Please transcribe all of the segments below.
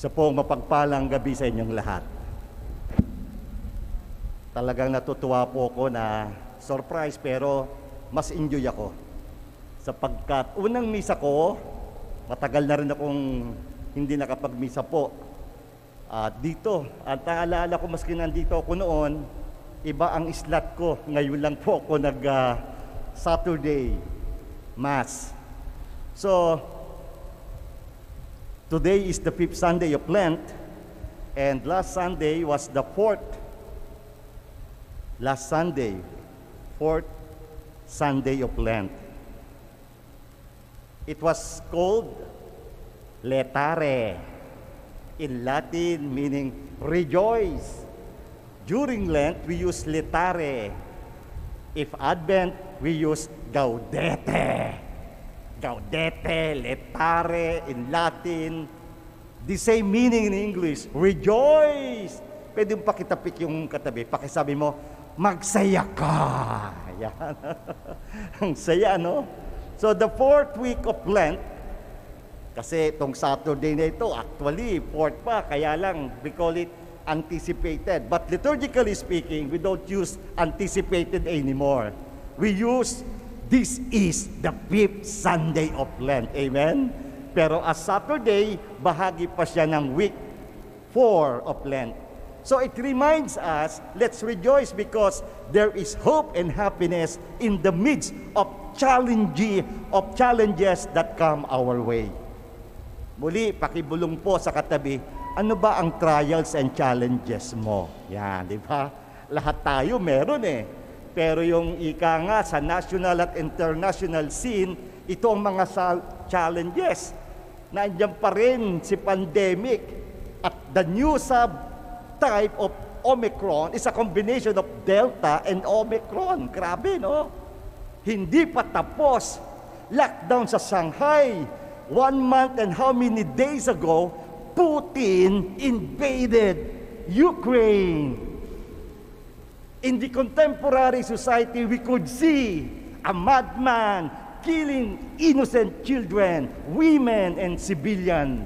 Isa po mapagpalang gabi sa inyong lahat. Talagang natutuwa po ako na surprise pero mas enjoy ako. Sapagkat unang misa ko, matagal na rin akong hindi nakapagmisa po. At dito, at naalala ko maski nandito ako noon, iba ang slot ko. Ngayon lang po ako nag ah, Saturday Mass. So, Today is the fifth Sunday of Lent, and last Sunday was the fourth. Last Sunday, fourth Sunday of Lent. It was called Letare, in Latin meaning rejoice. During Lent, we use Letare. If Advent, we use Gaudete. Gaudete, letare in Latin. The same meaning in English, rejoice. Pwede mo pakitapik yung katabi, pakisabi mo, magsaya ka. Yan. Ang saya, no? So the fourth week of Lent, kasi itong Saturday na ito, actually, fourth pa, kaya lang, we call it anticipated. But liturgically speaking, we don't use anticipated anymore. We use This is the fifth Sunday of Lent. Amen? Pero as Saturday, bahagi pa siya ng week 4 of Lent. So it reminds us, let's rejoice because there is hope and happiness in the midst of challenge, of challenges that come our way. Muli, pakibulong po sa katabi, ano ba ang trials and challenges mo? Yan, di ba? Lahat tayo meron eh. Pero yung ika nga sa national at international scene, ito ang mga challenges. Nandiyan pa rin si pandemic at the new subtype of Omicron is a combination of Delta and Omicron. Grabe, no? Hindi pa tapos. Lockdown sa Shanghai. One month and how many days ago, Putin invaded Ukraine. In the contemporary society, we could see a madman killing innocent children, women, and civilians.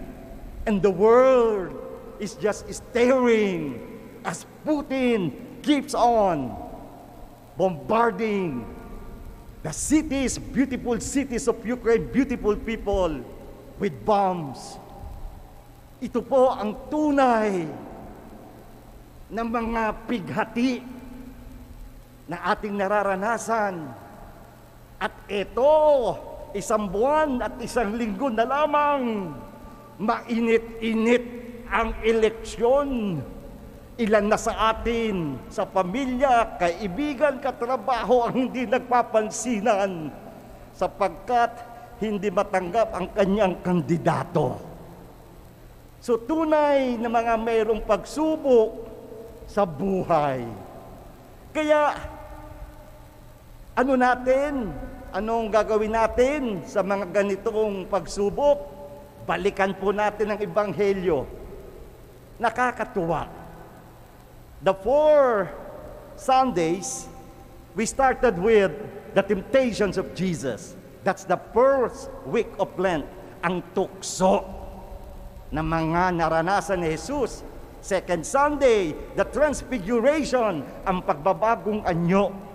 And the world is just staring as Putin keeps on bombarding the cities, beautiful cities of Ukraine, beautiful people with bombs. Ito po ang tunay ng mga pighati na ating nararanasan. At ito, isang buwan at isang linggo na lamang, mainit-init ang eleksyon. Ilan na sa atin, sa pamilya, kaibigan, katrabaho ang hindi nagpapansinan sapagkat hindi matanggap ang kanyang kandidato. So tunay na mga mayroong pagsubok sa buhay. Kaya ano natin? Anong gagawin natin sa mga ganitong pagsubok? Balikan po natin ang Ebanghelyo. Nakakatuwa. The four Sundays, we started with the temptations of Jesus. That's the first week of Lent. Ang tukso ng mga naranasan ni Jesus. Second Sunday, the transfiguration, ang pagbabagong anyo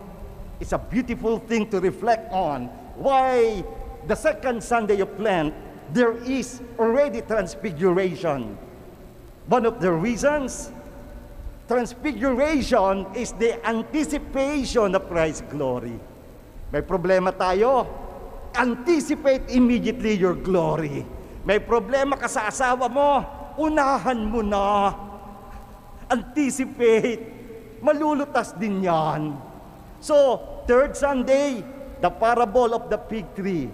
is a beautiful thing to reflect on. Why the second Sunday of Lent, there is already transfiguration. One of the reasons, transfiguration is the anticipation of Christ's glory. May problema tayo, anticipate immediately your glory. May problema ka sa asawa mo, unahan mo na. Anticipate. Malulutas din yan. So, third Sunday, the parable of the fig tree.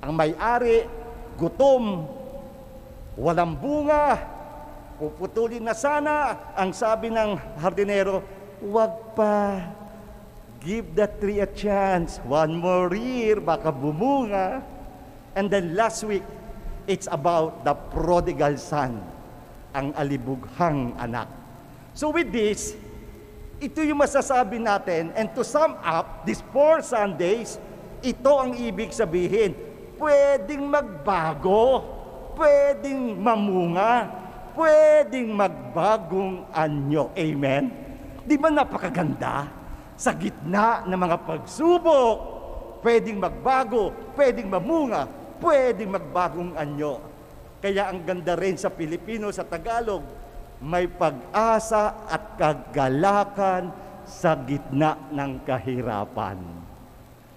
Ang may-ari, gutom, walang bunga, puputulin na sana. Ang sabi ng hardinero, wag pa. Give the tree a chance. One more year, baka bumunga. And then last week, it's about the prodigal son, ang alibughang anak. So with this, ito yung masasabi natin. And to sum up, these four Sundays, ito ang ibig sabihin. Pwedeng magbago, pwedeng mamunga, pwedeng magbagong anyo. Amen? Di ba napakaganda? Sa gitna ng mga pagsubok, pwedeng magbago, pwedeng mamunga, pwedeng magbagong anyo. Kaya ang ganda rin sa Pilipino, sa Tagalog, may pag-asa at kagalakan sa gitna ng kahirapan.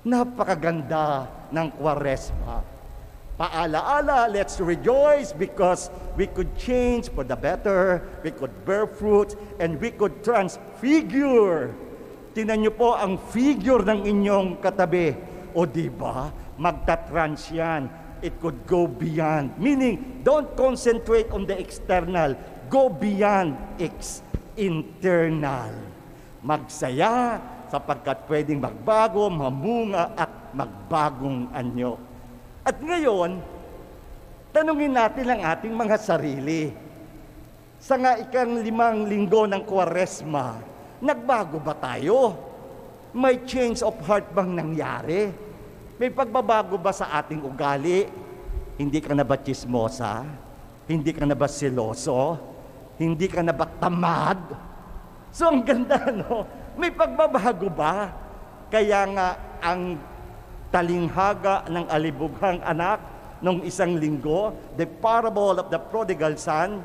Napakaganda ng kwaresma. Paalaala, let's rejoice because we could change for the better, we could bear fruit, and we could transfigure. Tinan niyo po ang figure ng inyong katabi. O di ba? Magta-trans yan. It could go beyond. Meaning, don't concentrate on the external. Go beyond ex internal. Magsaya sapagkat pwedeng magbago, mamunga at magbagong anyo. At ngayon, tanungin natin ang ating mga sarili. Sa nga ikang limang linggo ng kwaresma, nagbago ba tayo? May change of heart bang nangyari? May pagbabago ba sa ating ugali? Hindi ka na ba chismosa? Hindi ka na ba siloso? Hindi ka na ba tamad? So ang ganda, no? May pagbabago ba? Kaya nga ang talinghaga ng alibughang anak nung isang linggo, the parable of the prodigal son,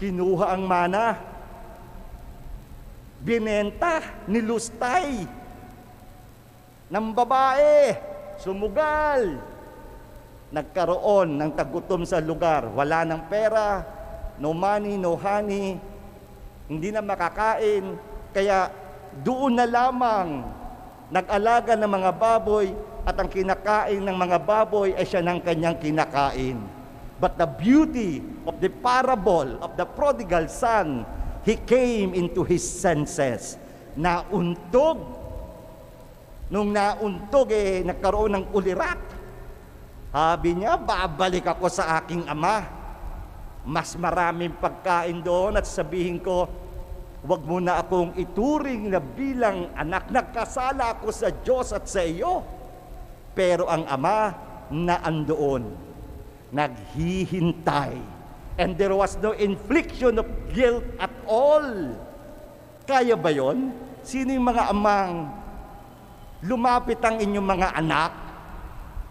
kinuha ang mana, binenta, nilustay ng babae, sumugal, nagkaroon ng tagutom sa lugar, wala ng pera, no money, no honey, hindi na makakain, kaya doon na lamang nag-alaga ng mga baboy at ang kinakain ng mga baboy ay siya ng kanyang kinakain. But the beauty of the parable of the prodigal son, he came into his senses. Nauntog. Nung nauntog eh, nagkaroon ng ulirat. Sabi niya, babalik ako sa aking ama. Mas maraming pagkain doon at sabihin ko, Huwag mo na akong ituring na bilang anak. Nagkasala ako sa Diyos at sa iyo. Pero ang Ama na andoon, naghihintay. And there was no infliction of guilt at all. Kaya ba yon? Sino yung mga amang lumapit ang inyong mga anak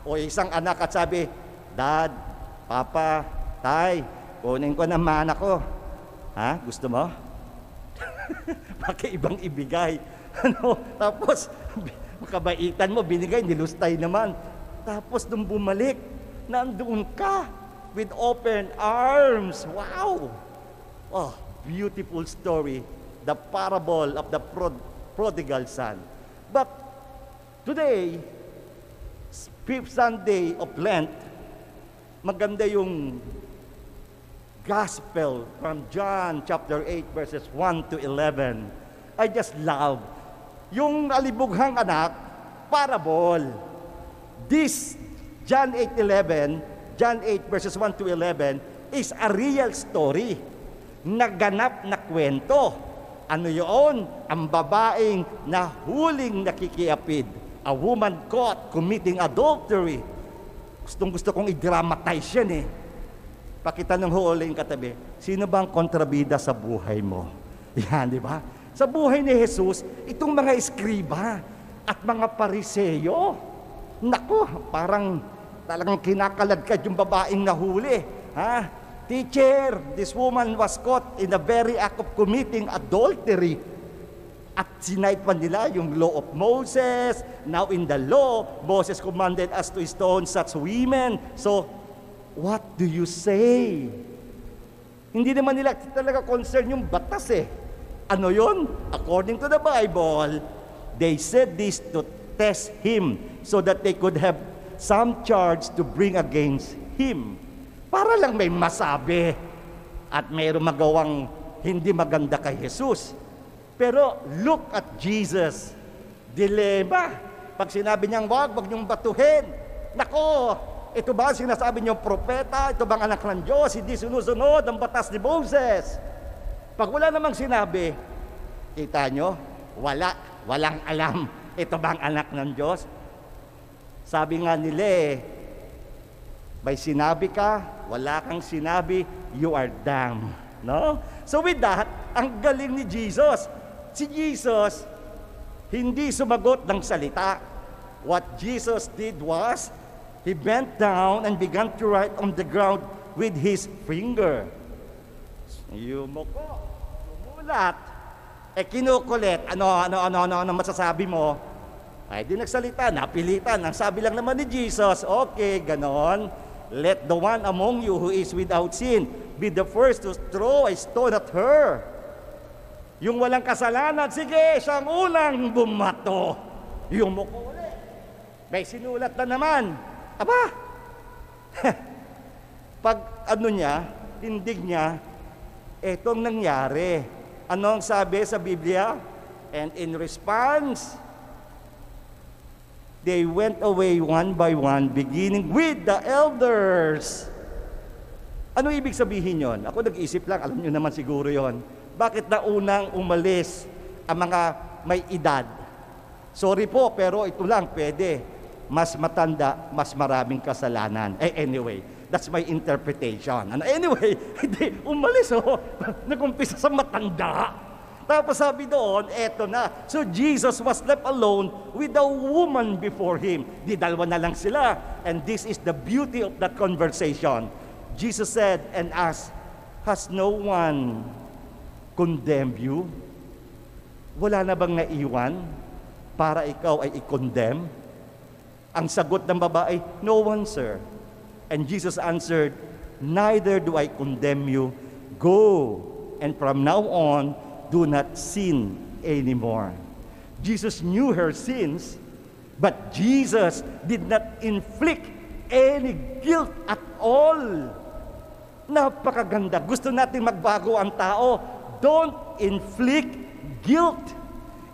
o isang anak at sabi, Dad, Papa, Tay, kunin ko ng mana ko. Ha? Gusto mo? ibang ibigay. Ano? Tapos, makabaitan mo, binigay, nilustay naman. Tapos, nung bumalik, nandoon ka with open arms. Wow! Oh, beautiful story. The parable of the prod- prodigal son. But today, fifth Sunday of Lent, maganda yung gospel from John chapter 8 verses 1 to 11. I just love yung alibughang anak, parable. This John 8:11, John 8 verses 1 to 11 is a real story. Naganap na kwento. Ano yun? Ang babaeng na huling nakikiapid. A woman caught committing adultery. Gustong gusto kong i-dramatize yan eh Pakitanong ho ulit katabi, sino bang kontrabida sa buhay mo? Yan, di ba? Sa buhay ni Jesus, itong mga eskriba at mga pariseyo, nako, parang talagang kinakaladkad yung babaeng nahuli. Ha? Teacher, this woman was caught in the very act of committing adultery. At sinight pa nila yung law of Moses. Now in the law, Moses commanded us to stone such women. So, What do you say? Hindi naman nila talaga concern yung batas eh. Ano yon? According to the Bible, they said this to test him so that they could have some charge to bring against him. Para lang may masabi at mayroong magawang hindi maganda kay Jesus. Pero look at Jesus. Dilema. Pag sinabi niyang wag, wag niyong batuhin. Nako, ito ba sinasabi niyo propeta? Ito bang anak ng Diyos? Hindi sinusunod ang batas ni Moses. Pag wala namang sinabi, kita nyo, wala, walang alam. Ito bang anak ng Diyos? Sabi nga nila eh, May sinabi ka, wala kang sinabi, you are damned. No? So with that, ang galing ni Jesus. Si Jesus, hindi sumagot ng salita. What Jesus did was, He bent down and began to write on the ground with His finger. Yumuko, sumulat. Eh kinukulit, ano, ano, ano, ano, ano masasabi mo? Ay di nagsalita, napilitan. Ang sabi lang naman ni Jesus, okay, ganon. Let the one among you who is without sin be the first to throw a stone at her. Yung walang kasalanan, sige, siyang unang bumato. Yung muko ulit. May sinulat na naman. Aba, pag ano niya, tindig niya, etong nangyari. Ano ang sabi sa Biblia? And in response, they went away one by one, beginning with the elders. Ano ibig sabihin yon? Ako nag-isip lang, alam nyo naman siguro yon. Bakit na unang umalis ang mga may edad? Sorry po, pero ito lang, pwede. Mas matanda, mas maraming kasalanan. Eh, anyway, that's my interpretation. Ano, anyway, hindi, umalis oh. Nagumpisa sa matanda. Tapos sabi doon, eto na. So Jesus was left alone with a woman before him. Di dalawa na lang sila. And this is the beauty of that conversation. Jesus said and asked, Has no one condemned you? Wala na bang naiwan para ikaw ay i-condemn? Ang sagot ng babae, No one, sir. And Jesus answered, Neither do I condemn you. Go, and from now on, do not sin anymore. Jesus knew her sins, but Jesus did not inflict any guilt at all. Napakaganda. Gusto natin magbago ang tao. Don't inflict guilt.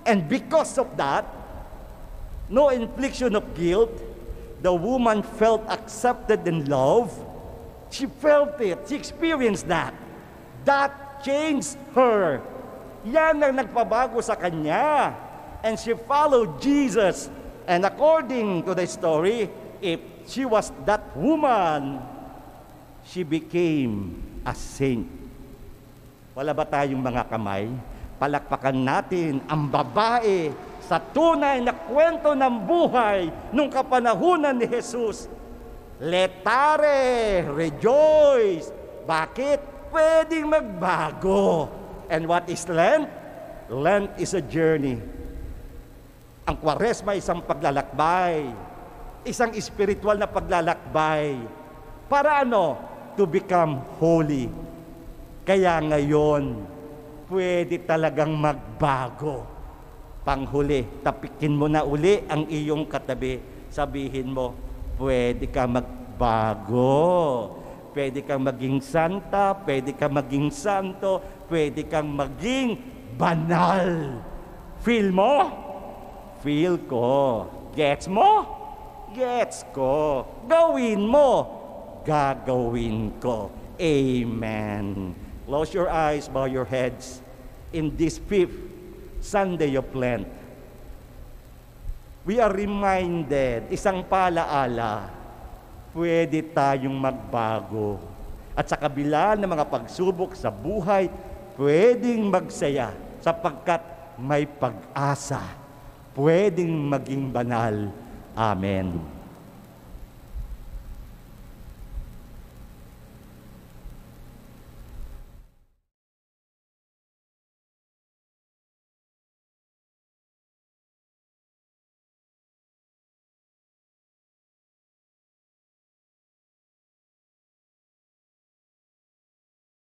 And because of that, no infliction of guilt, the woman felt accepted and loved. She felt it. She experienced that. That changed her. Yan ang nagpabago sa kanya. And she followed Jesus. And according to the story, if she was that woman, she became a saint. Wala ba tayong mga kamay? Palakpakan natin ang babae sa tunay na kwento ng buhay nung kapanahunan ni Jesus. Letare, rejoice. Bakit? Pwedeng magbago. And what is Lent? Lent is a journey. Ang kwaresma isang paglalakbay. Isang spiritual na paglalakbay. Para ano? To become holy. Kaya ngayon, pwede talagang magbago. Panghuli, tapikin mo na uli ang iyong katabi. Sabihin mo, pwede ka magbago. Pwede kang maging santa, pwede kang maging santo, pwede kang maging banal. Feel mo? Feel ko. Gets mo? Gets ko. Gawin mo? Gagawin ko. Amen. Close your eyes, bow your heads. In this fifth Sunday of Lent, we are reminded, isang palaala, pwede tayong magbago. At sa kabila ng mga pagsubok sa buhay, pwedeng magsaya sapagkat may pag-asa. Pwedeng maging banal. Amen.